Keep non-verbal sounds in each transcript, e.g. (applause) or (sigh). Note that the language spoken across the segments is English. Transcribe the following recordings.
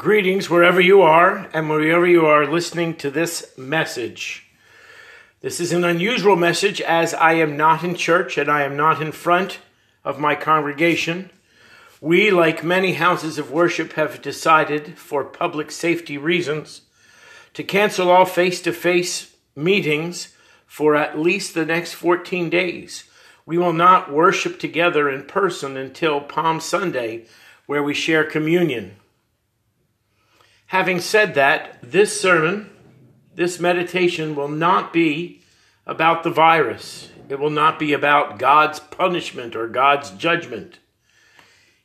Greetings wherever you are and wherever you are listening to this message. This is an unusual message as I am not in church and I am not in front of my congregation. We, like many houses of worship, have decided, for public safety reasons, to cancel all face to face meetings for at least the next 14 days. We will not worship together in person until Palm Sunday, where we share communion. Having said that, this sermon, this meditation will not be about the virus. It will not be about God's punishment or God's judgment.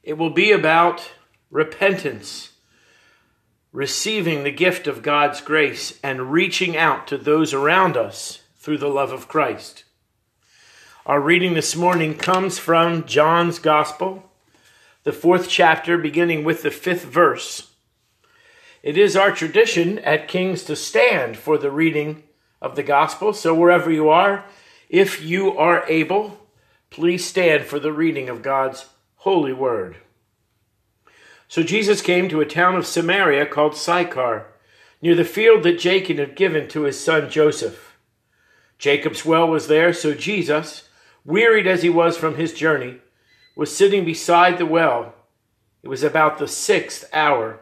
It will be about repentance, receiving the gift of God's grace, and reaching out to those around us through the love of Christ. Our reading this morning comes from John's Gospel, the fourth chapter, beginning with the fifth verse. It is our tradition at Kings to stand for the reading of the gospel. So wherever you are, if you are able, please stand for the reading of God's holy word. So Jesus came to a town of Samaria called Sychar, near the field that Jacob had given to his son Joseph. Jacob's well was there, so Jesus, wearied as he was from his journey, was sitting beside the well. It was about the sixth hour.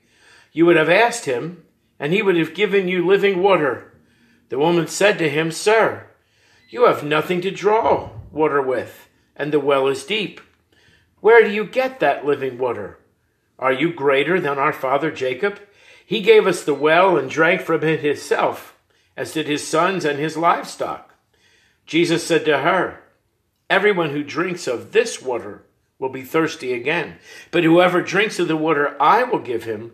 you would have asked him, and he would have given you living water. The woman said to him, Sir, you have nothing to draw water with, and the well is deep. Where do you get that living water? Are you greater than our father Jacob? He gave us the well and drank from it himself, as did his sons and his livestock. Jesus said to her, Everyone who drinks of this water will be thirsty again, but whoever drinks of the water I will give him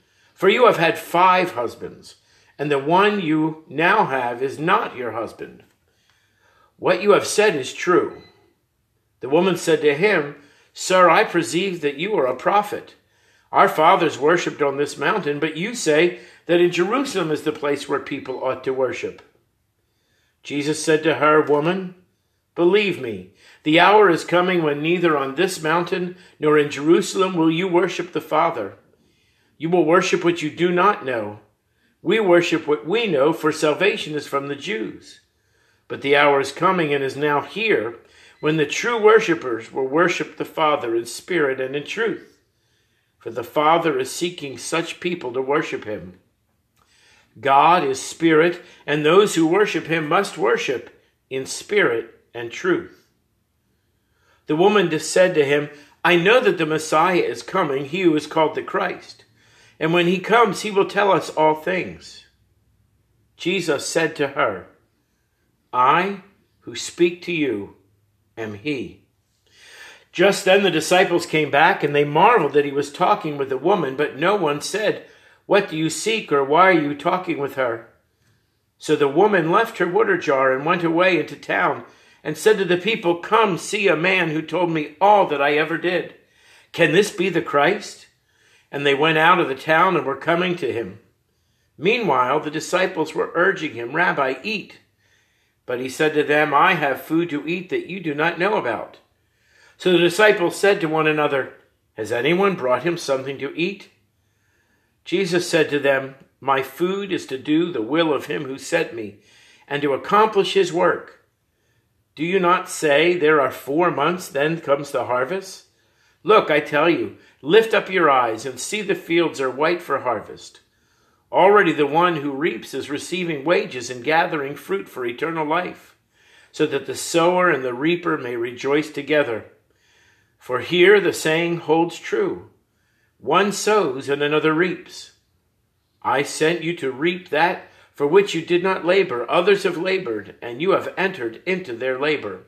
For you have had five husbands, and the one you now have is not your husband. What you have said is true. The woman said to him, Sir, I perceive that you are a prophet. Our fathers worshipped on this mountain, but you say that in Jerusalem is the place where people ought to worship. Jesus said to her, Woman, believe me, the hour is coming when neither on this mountain nor in Jerusalem will you worship the Father. You will worship what you do not know. We worship what we know, for salvation is from the Jews. But the hour is coming and is now here when the true worshippers will worship the Father in spirit and in truth. For the Father is seeking such people to worship him. God is spirit, and those who worship him must worship in spirit and truth. The woman said to him, I know that the Messiah is coming, he who is called the Christ. And when he comes, he will tell us all things. Jesus said to her, I who speak to you am he. Just then the disciples came back, and they marveled that he was talking with a woman, but no one said, What do you seek, or why are you talking with her? So the woman left her water jar and went away into town, and said to the people, Come see a man who told me all that I ever did. Can this be the Christ? And they went out of the town and were coming to him. Meanwhile, the disciples were urging him, Rabbi, eat. But he said to them, I have food to eat that you do not know about. So the disciples said to one another, Has anyone brought him something to eat? Jesus said to them, My food is to do the will of him who sent me, and to accomplish his work. Do you not say, There are four months, then comes the harvest? Look, I tell you, lift up your eyes and see the fields are white for harvest. Already the one who reaps is receiving wages and gathering fruit for eternal life, so that the sower and the reaper may rejoice together. For here the saying holds true one sows and another reaps. I sent you to reap that for which you did not labor. Others have labored, and you have entered into their labor.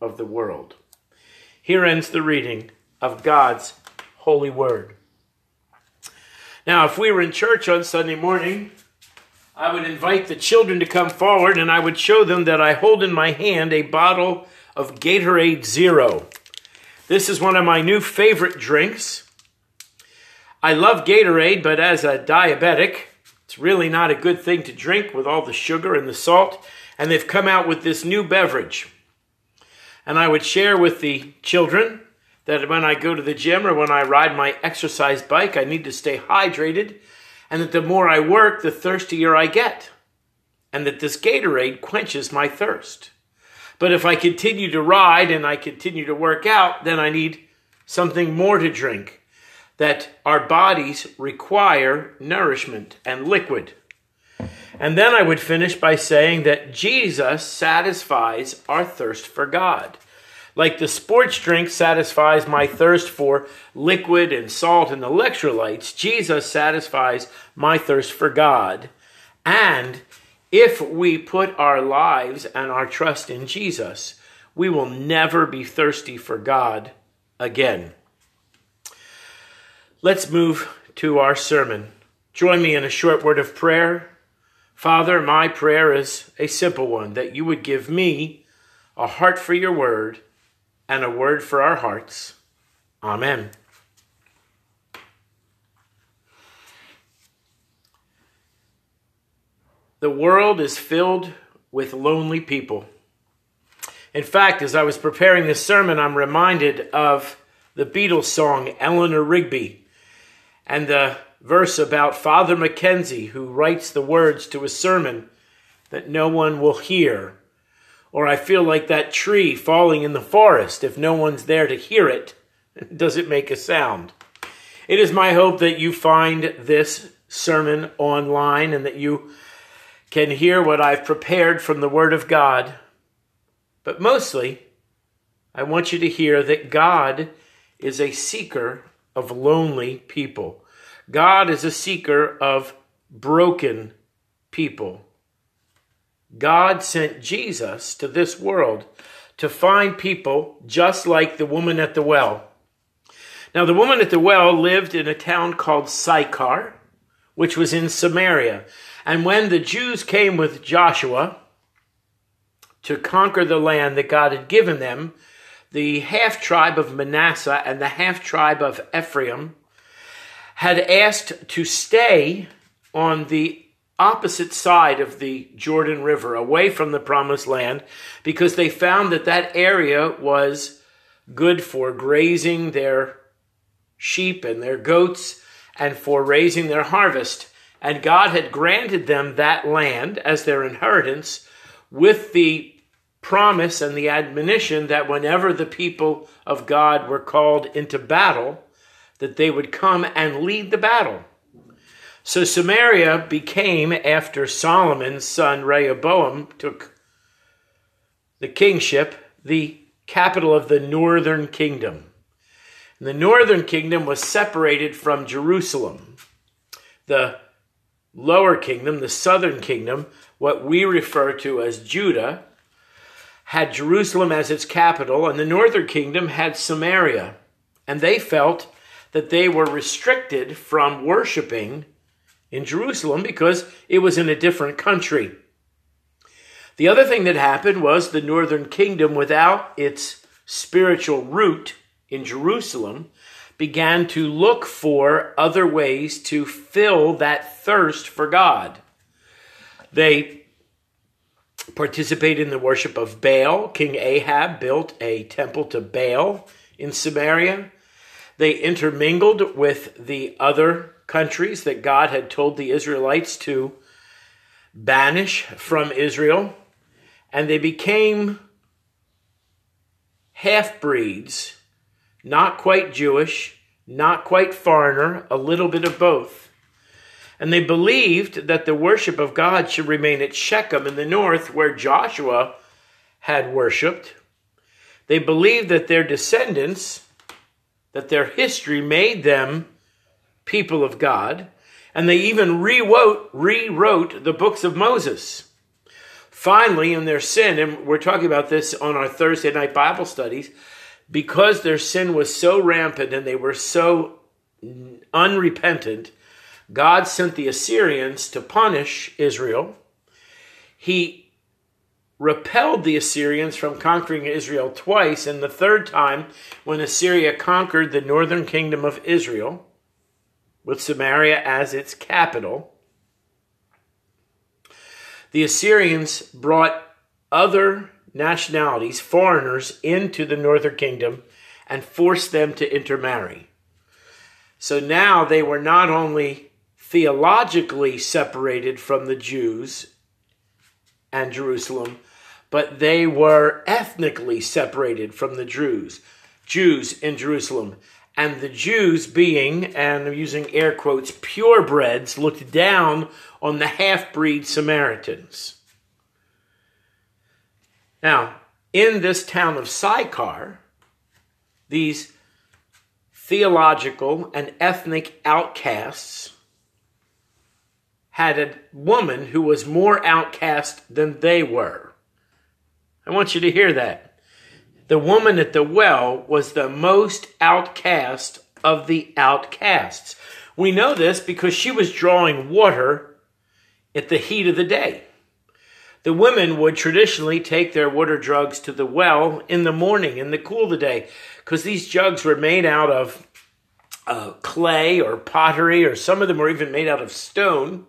of the world. Here ends the reading of God's holy word. Now, if we were in church on Sunday morning, I would invite the children to come forward and I would show them that I hold in my hand a bottle of Gatorade Zero. This is one of my new favorite drinks. I love Gatorade, but as a diabetic, it's really not a good thing to drink with all the sugar and the salt. And they've come out with this new beverage. And I would share with the children that when I go to the gym or when I ride my exercise bike, I need to stay hydrated, and that the more I work, the thirstier I get, and that this Gatorade quenches my thirst. But if I continue to ride and I continue to work out, then I need something more to drink. That our bodies require nourishment and liquid. And then I would finish by saying that Jesus satisfies our thirst for God. Like the sports drink satisfies my thirst for liquid and salt and electrolytes, Jesus satisfies my thirst for God. And if we put our lives and our trust in Jesus, we will never be thirsty for God again. Let's move to our sermon. Join me in a short word of prayer. Father, my prayer is a simple one that you would give me a heart for your word and a word for our hearts. Amen. The world is filled with lonely people. In fact, as I was preparing this sermon, I'm reminded of the Beatles song Eleanor Rigby and the verse about Father Mackenzie who writes the words to a sermon that no one will hear or I feel like that tree falling in the forest. If no one's there to hear it, (laughs) does it make a sound? It is my hope that you find this sermon online and that you can hear what I've prepared from the Word of God. But mostly, I want you to hear that God is a seeker of lonely people. God is a seeker of broken people. God sent Jesus to this world to find people just like the woman at the well. Now, the woman at the well lived in a town called Sychar, which was in Samaria. And when the Jews came with Joshua to conquer the land that God had given them, the half tribe of Manasseh and the half tribe of Ephraim had asked to stay on the opposite side of the Jordan River, away from the promised land, because they found that that area was good for grazing their sheep and their goats and for raising their harvest. And God had granted them that land as their inheritance with the promise and the admonition that whenever the people of God were called into battle, that they would come and lead the battle. So Samaria became, after Solomon's son Rehoboam took the kingship, the capital of the northern kingdom. And the northern kingdom was separated from Jerusalem. The lower kingdom, the southern kingdom, what we refer to as Judah, had Jerusalem as its capital, and the northern kingdom had Samaria. And they felt that they were restricted from worshiping in Jerusalem because it was in a different country. The other thing that happened was the northern kingdom, without its spiritual root in Jerusalem, began to look for other ways to fill that thirst for God. They participated in the worship of Baal. King Ahab built a temple to Baal in Samaria. They intermingled with the other countries that God had told the Israelites to banish from Israel, and they became half breeds, not quite Jewish, not quite foreigner, a little bit of both. And they believed that the worship of God should remain at Shechem in the north, where Joshua had worshiped. They believed that their descendants, that their history made them people of God, and they even rewrote, rewrote the books of Moses. Finally, in their sin, and we're talking about this on our Thursday night Bible studies, because their sin was so rampant and they were so unrepentant, God sent the Assyrians to punish Israel. He repelled the Assyrians from conquering Israel twice, and the third time, when Assyria conquered the northern kingdom of Israel, with Samaria as its capital, the Assyrians brought other nationalities, foreigners, into the northern kingdom and forced them to intermarry. So now they were not only theologically separated from the Jews and Jerusalem, but they were ethnically separated from the Jews. Jews in Jerusalem and the Jews, being, and I'm using air quotes, purebreds, looked down on the half breed Samaritans. Now, in this town of Sychar, these theological and ethnic outcasts had a woman who was more outcast than they were. I want you to hear that the woman at the well was the most outcast of the outcasts. We know this because she was drawing water at the heat of the day. The women would traditionally take their water jugs to the well in the morning, in the cool of the day, because these jugs were made out of uh, clay or pottery, or some of them were even made out of stone.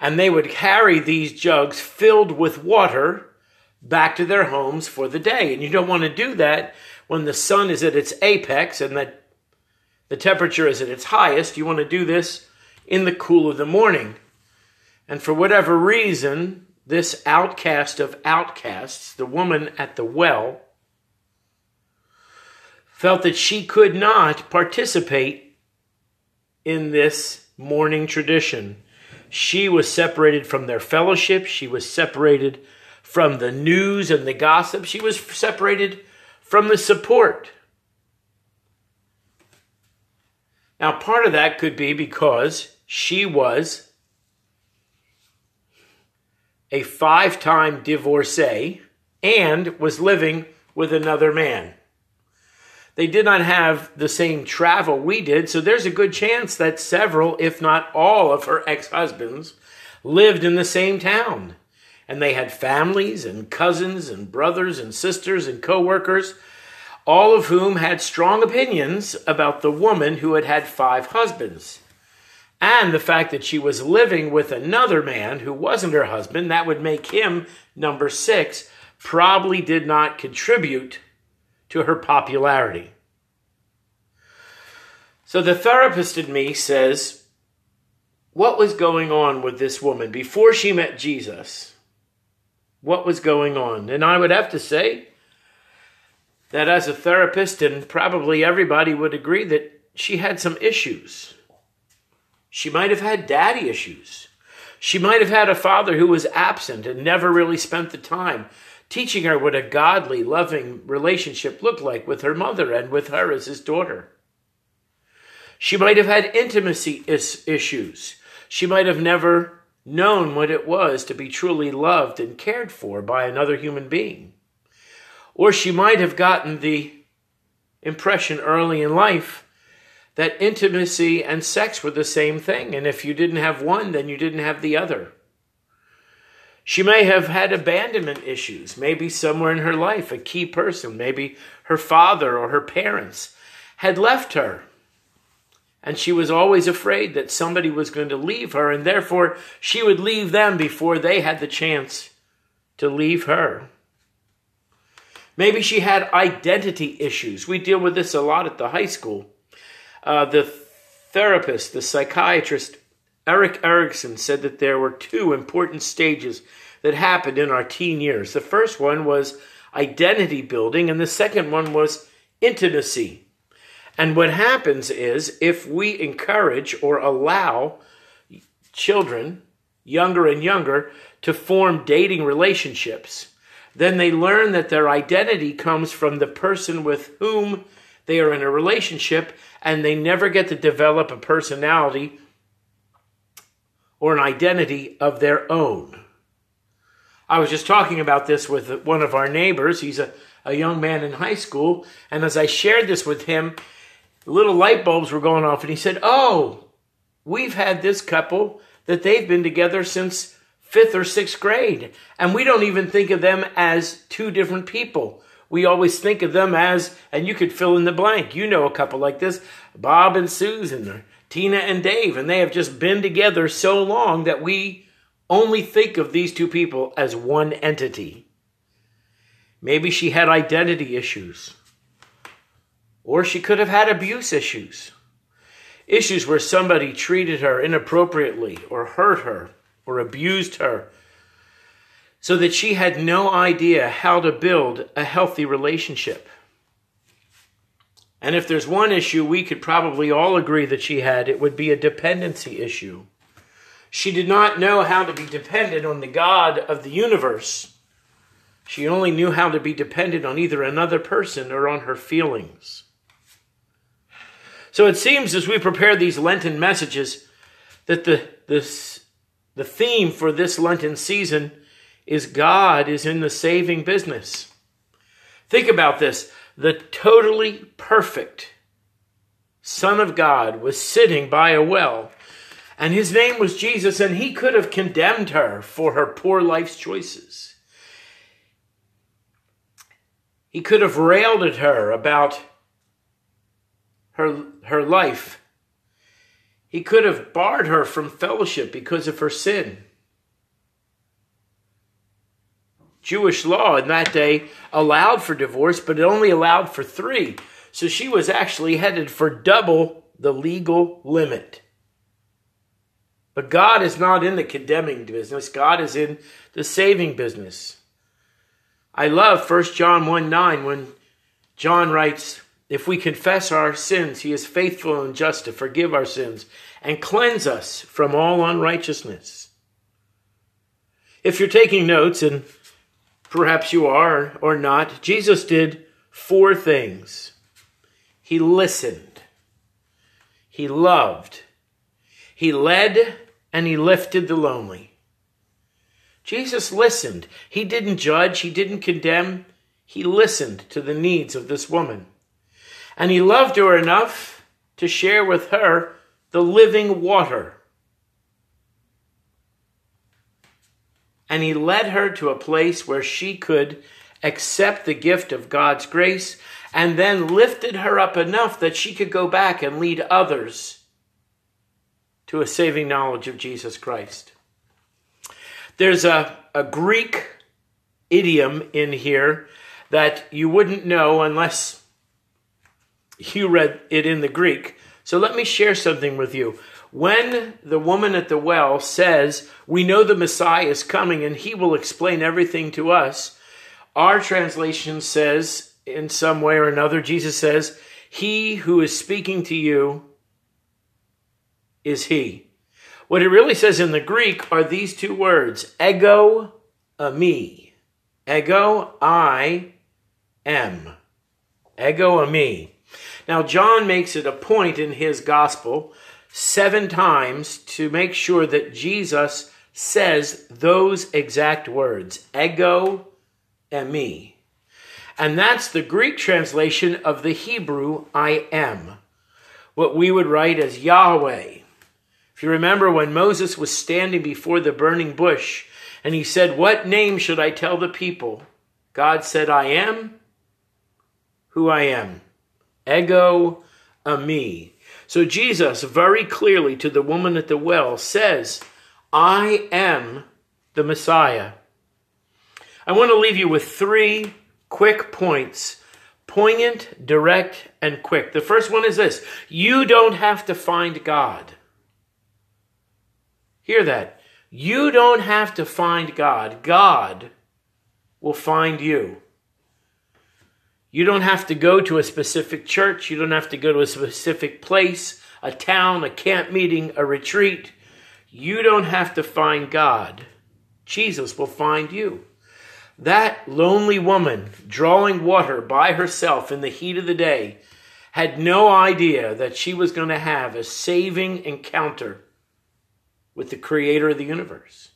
And they would carry these jugs filled with water back to their homes for the day. And you don't want to do that when the sun is at its apex and that the temperature is at its highest. You want to do this in the cool of the morning. And for whatever reason, this outcast of outcasts, the woman at the well, felt that she could not participate in this morning tradition. She was separated from their fellowship. She was separated from the news and the gossip. She was separated from the support. Now, part of that could be because she was a five time divorcee and was living with another man. They did not have the same travel we did, so there's a good chance that several, if not all, of her ex husbands lived in the same town. And they had families and cousins and brothers and sisters and co-workers all of whom had strong opinions about the woman who had had five husbands. And the fact that she was living with another man who wasn't her husband that would make him number 6 probably did not contribute to her popularity so the therapist in me says what was going on with this woman before she met Jesus what was going on. And I would have to say that as a therapist, and probably everybody would agree that she had some issues. She might have had daddy issues. She might have had a father who was absent and never really spent the time teaching her what a godly, loving relationship looked like with her mother and with her as his daughter. She might have had intimacy is- issues. She might have never known what it was to be truly loved and cared for by another human being. Or she might have gotten the impression early in life that intimacy and sex were the same thing, and if you didn't have one, then you didn't have the other. She may have had abandonment issues, maybe somewhere in her life, a key person, maybe her father or her parents had left her And she was always afraid that somebody was going to leave her, and therefore she would leave them before they had the chance to leave her. Maybe she had identity issues. We deal with this a lot at the high school. Uh, the therapist, the psychiatrist, Erik Erikson, said that there were two important stages that happened in our teen years. The first one was identity building, and the second one was intimacy. And what happens is if we encourage or allow children, younger and younger, to form dating relationships, then they learn that their identity comes from the person with whom they are in a relationship, and they never get to develop a personality or an identity of their own. I was just talking about this with one of our neighbors. He's a, a young man in high school. And as I shared this with him, little light bulbs were going off. And he said, Oh, we've had this couple that they've been together since fifth or sixth grade. And we don't even think of them as two different people. We always think of them as, and you could fill in the blank. You know a couple like this Bob and Susan, or Tina and Dave. And they have just been together so long that we only think of these two people as one entity. Maybe she had identity issues. Or she could have had abuse issues. Issues where somebody treated her inappropriately or hurt her or abused her so that she had no idea how to build a healthy relationship. And if there's one issue we could probably all agree that she had, it would be a dependency issue. She did not know how to be dependent on the God of the universe. She only knew how to be dependent on either another person or on her feelings. So it seems as we prepare these Lenten messages that the, this, the theme for this Lenten season is God is in the saving business. Think about this. The totally perfect Son of God was sitting by a well and his name was Jesus, and he could have condemned her for her poor life's choices. He could have railed at her about her, her life. He could have barred her from fellowship because of her sin. Jewish law in that day allowed for divorce, but it only allowed for three. So she was actually headed for double the legal limit. But God is not in the condemning business, God is in the saving business. I love 1 John 1 9 when John writes, If we confess our sins, he is faithful and just to forgive our sins and cleanse us from all unrighteousness. If you're taking notes, and perhaps you are or not, Jesus did four things. He listened, he loved, he led, and he lifted the lonely. Jesus listened. He didn't judge, he didn't condemn. He listened to the needs of this woman. And he loved her enough to share with her the living water. And he led her to a place where she could accept the gift of God's grace and then lifted her up enough that she could go back and lead others to a saving knowledge of Jesus Christ. There's a, a Greek idiom in here that you wouldn't know unless you read it in the Greek. So let me share something with you. When the woman at the well says, We know the Messiah is coming and he will explain everything to us, our translation says, in some way or another, Jesus says, He who is speaking to you is he. What it really says in the Greek are these two words ego eimi. Ego, I am. Ego eimi. Now, John makes it a point in his gospel seven times to make sure that Jesus says those exact words ego eimi. And that's the Greek translation of the Hebrew I am, what we would write as Yahweh if you remember when Moses was standing before the burning bush and he said, What name should I tell the people? God said, I am who I am. Ego eimi. So Jesus, very clearly to the woman at the well, says, I am the Messiah. I want to leave you with three quick points poignant, direct, and quick. The first one is this you don't have to find God. Hear that. You don't have to find God. God will find you. You don't have to go to a specific church. You don't have to go to a specific place, a town, a camp meeting, a retreat. You don't have to find God. Jesus will find you. That lonely woman drawing water by herself in the heat of the day had no idea that she was going to have a saving encounter with the creator of the universe.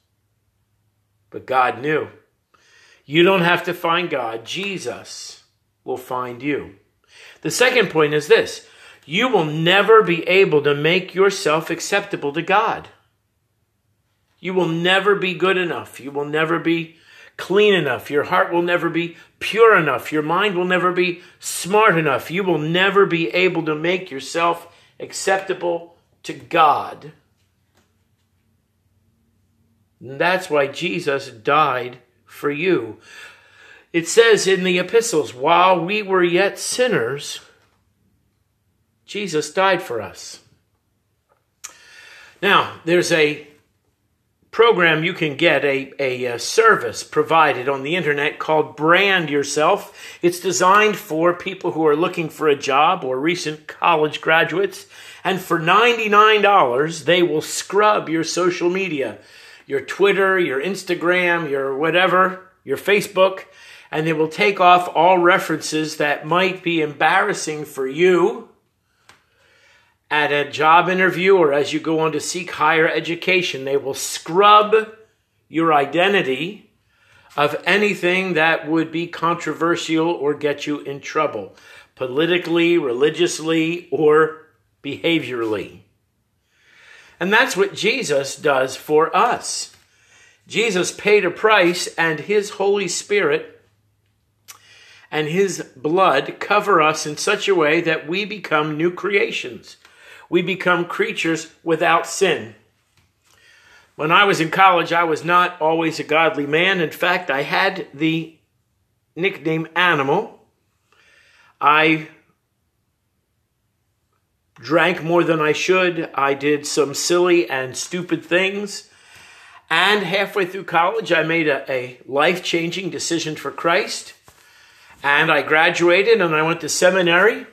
But God knew. You don't have to find God, Jesus will find you. The second point is this you will never be able to make yourself acceptable to God. You will never be good enough. You will never be clean enough. Your heart will never be pure enough. Your mind will never be smart enough. You will never be able to make yourself acceptable to God. And that's why Jesus died for you. It says in the epistles, while we were yet sinners, Jesus died for us. Now, there's a program you can get a, a, service provided on the internet called brand yourself it's designed for people who are looking for a job or recent college graduates and for $99 they will scrub your social media your twitter your instagram your whatever your facebook and they will take off all references that might be embarrassing for you at a job interview or as you go on to seek higher education. They will scrub your identity of anything that would be controversial or get you in trouble, politically, religiously, or behaviorally. And that's what Jesus does for us. Jesus paid a price, and his Holy Spirit and his blood cover us in such a way that we become new creations we become creatures without sin. When I was in college, I was not always a godly man. In fact, I had the nickname Animal. I drank more than I should. I did some silly and stupid things. And halfway through college, I made a, a life changing decision for Christ. And I graduated and I went to seminary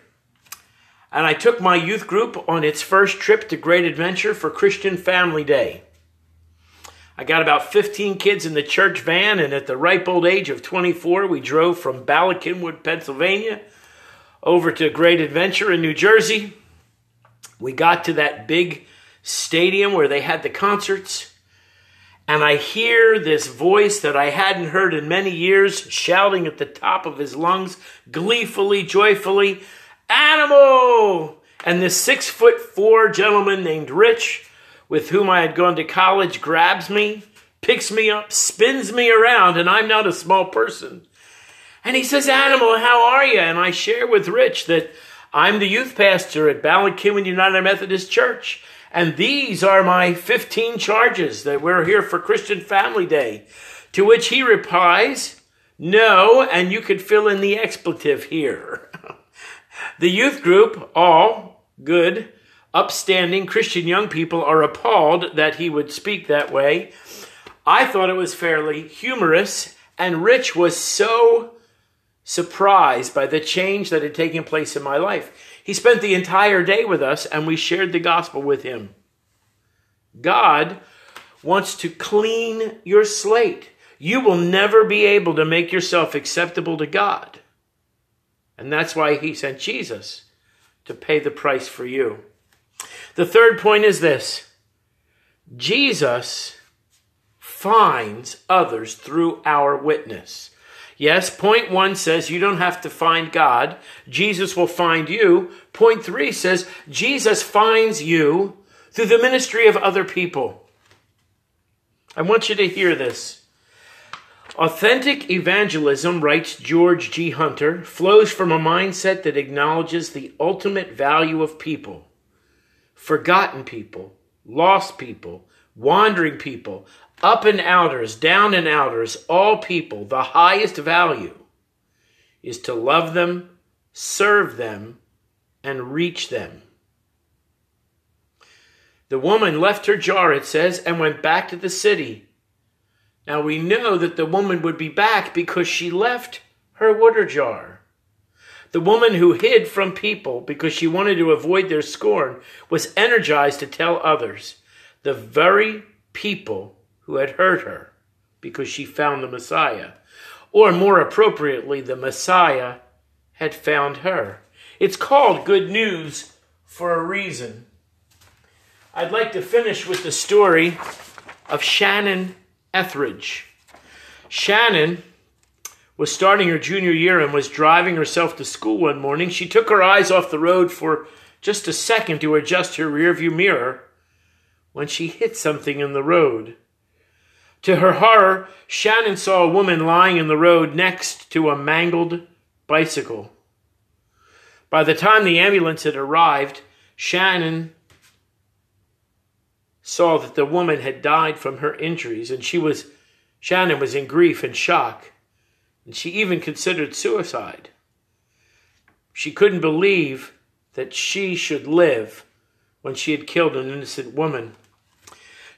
and I took my youth group on its first trip to Great Adventure for Christian Family Day. I got about 15 kids in the church van, and at the ripe old age of 24, we drove from Bala Cynwyd, Pennsylvania, over to Great Adventure in New Jersey. We got to that big stadium where they had the concerts, and I hear this voice that I hadn't heard in many years shouting at the top of his lungs, gleefully, joyfully, Animal! And this six foot four gentleman named Rich, with whom I had gone to college, grabs me, picks me up, spins me around, and I'm not a small person. And he says, Animal, how are you? And I share with Rich that I'm the youth pastor at Cynwyd United Methodist Church. And these are my 15 charges that we're here for Christian Family Day. To which he replies, No, and you could fill in the expletive here. (laughs) The youth group, all good, upstanding Christian young people, are appalled that he would speak that way. I thought it was fairly humorous, and Rich was so surprised by the change that had taken place in my life. He spent the entire day with us, and we shared the gospel with him. God wants to clean your slate. You will never be able to make yourself acceptable to God. And that's why he sent Jesus to pay the price for you. The third point is this Jesus finds others through our witness. Yes, point one says you don't have to find God, Jesus will find you. Point three says Jesus finds you through the ministry of other people. I want you to hear this. Authentic evangelism, writes George G. Hunter, flows from a mindset that acknowledges the ultimate value of people forgotten people, lost people, wandering people, up and outers, down and outers, all people, the highest value is to love them, serve them, and reach them. The woman left her jar, it says, and went back to the city. Now we know that the woman would be back because she left her water jar. The woman who hid from people because she wanted to avoid their scorn was energized to tell others, the very people who had hurt her, because she found the Messiah. Or more appropriately, the Messiah had found her. It's called good news for a reason. I'd like to finish with the story of Shannon Ethridge. Shannon was starting her junior year and was driving herself to school one morning. She took her eyes off the road for just a second to adjust her rearview mirror when she hit something in the road. To her horror, Shannon saw a woman lying in the road next to a mangled bicycle. By the time the ambulance had arrived, Shannon saw that the woman had died from her injuries and she was Shannon was in grief and shock and she even considered suicide. She couldn't believe that she should live when she had killed an innocent woman.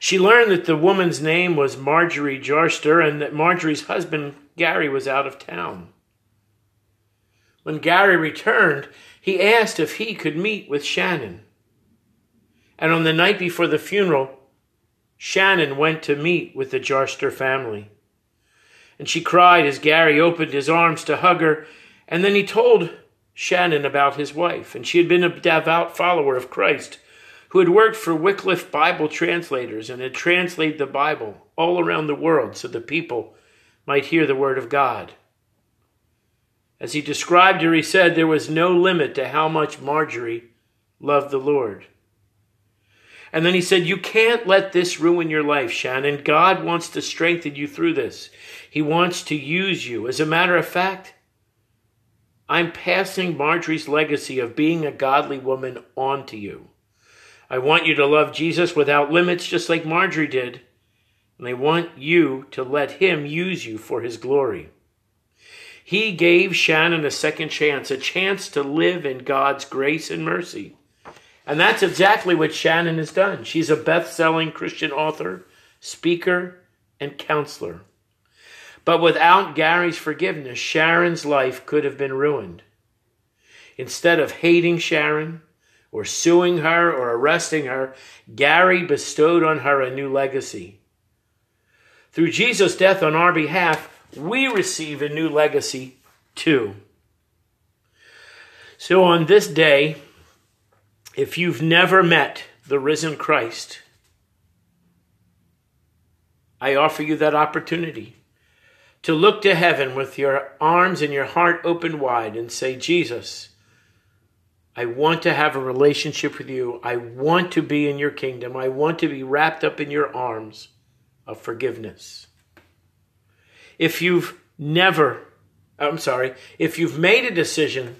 She learned that the woman's name was Marjorie Jarstfer and that Marjorie's husband, Gary, was out of town. When Gary returned, he asked if he could meet with Shannon. And on the night before the funeral, Shannon went to meet with the Jarstfer family and she cried as Gary opened his arms to hug her. And then he told Shannon about his wife, and she had been a devout follower of Christ who had worked for Wycliffe Bible translators and had translated the Bible all around the world so the people might hear the Word of God. As he described her, he said there was no limit to how much Marjorie loved the Lord. And then he said, You can't let this ruin your life, Shannon. God wants to strengthen you through this. He wants to use you. As a matter of fact, I'm passing Marjorie's legacy of being a godly woman on to you. I want you to love Jesus without limits, just like Marjorie did. And I want you to let him use you for his glory. He gave Shannon a second chance, a chance to live in God's grace and mercy. And that's exactly what Shannon has done. She's a best selling Christian author, speaker, and counselor. But without Gary's forgiveness, Sharon's life could have been ruined. Instead of hating Sharon, or suing her, or arresting her, Gary bestowed on her a new legacy. Through Jesus' death on our behalf, we receive a new legacy too. So on this day, if you've never met the risen Christ, I offer you that opportunity to look to heaven with your arms and your heart open wide and say, Jesus, I want to have a relationship with you. I want to be in your kingdom. I want to be wrapped up in your arms of forgiveness. If you've never, I'm sorry, if you've made a decision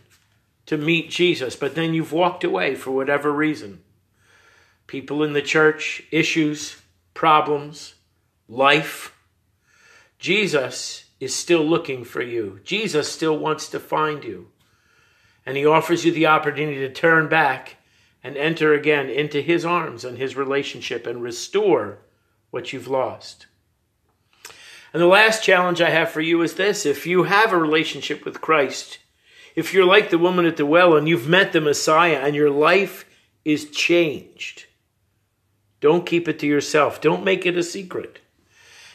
to meet Jesus, but then you've walked away for whatever reason. People in the church, issues, problems, life. Jesus is still looking for you. Jesus still wants to find you. And he offers you the opportunity to turn back and enter again into his arms and his relationship and restore what you've lost. And the last challenge I have for you is this if you have a relationship with Christ, if you're like the woman at the well and you've met the Messiah and your life is changed, don't keep it to yourself. Don't make it a secret.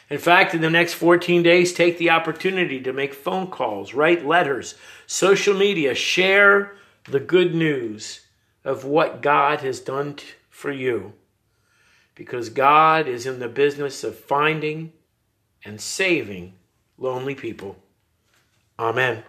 In fact, in the next 14 days, take the opportunity to make phone calls, write letters, social media, share the good news of what God has done for you. Because God is in the business of finding and saving lonely people. Amen.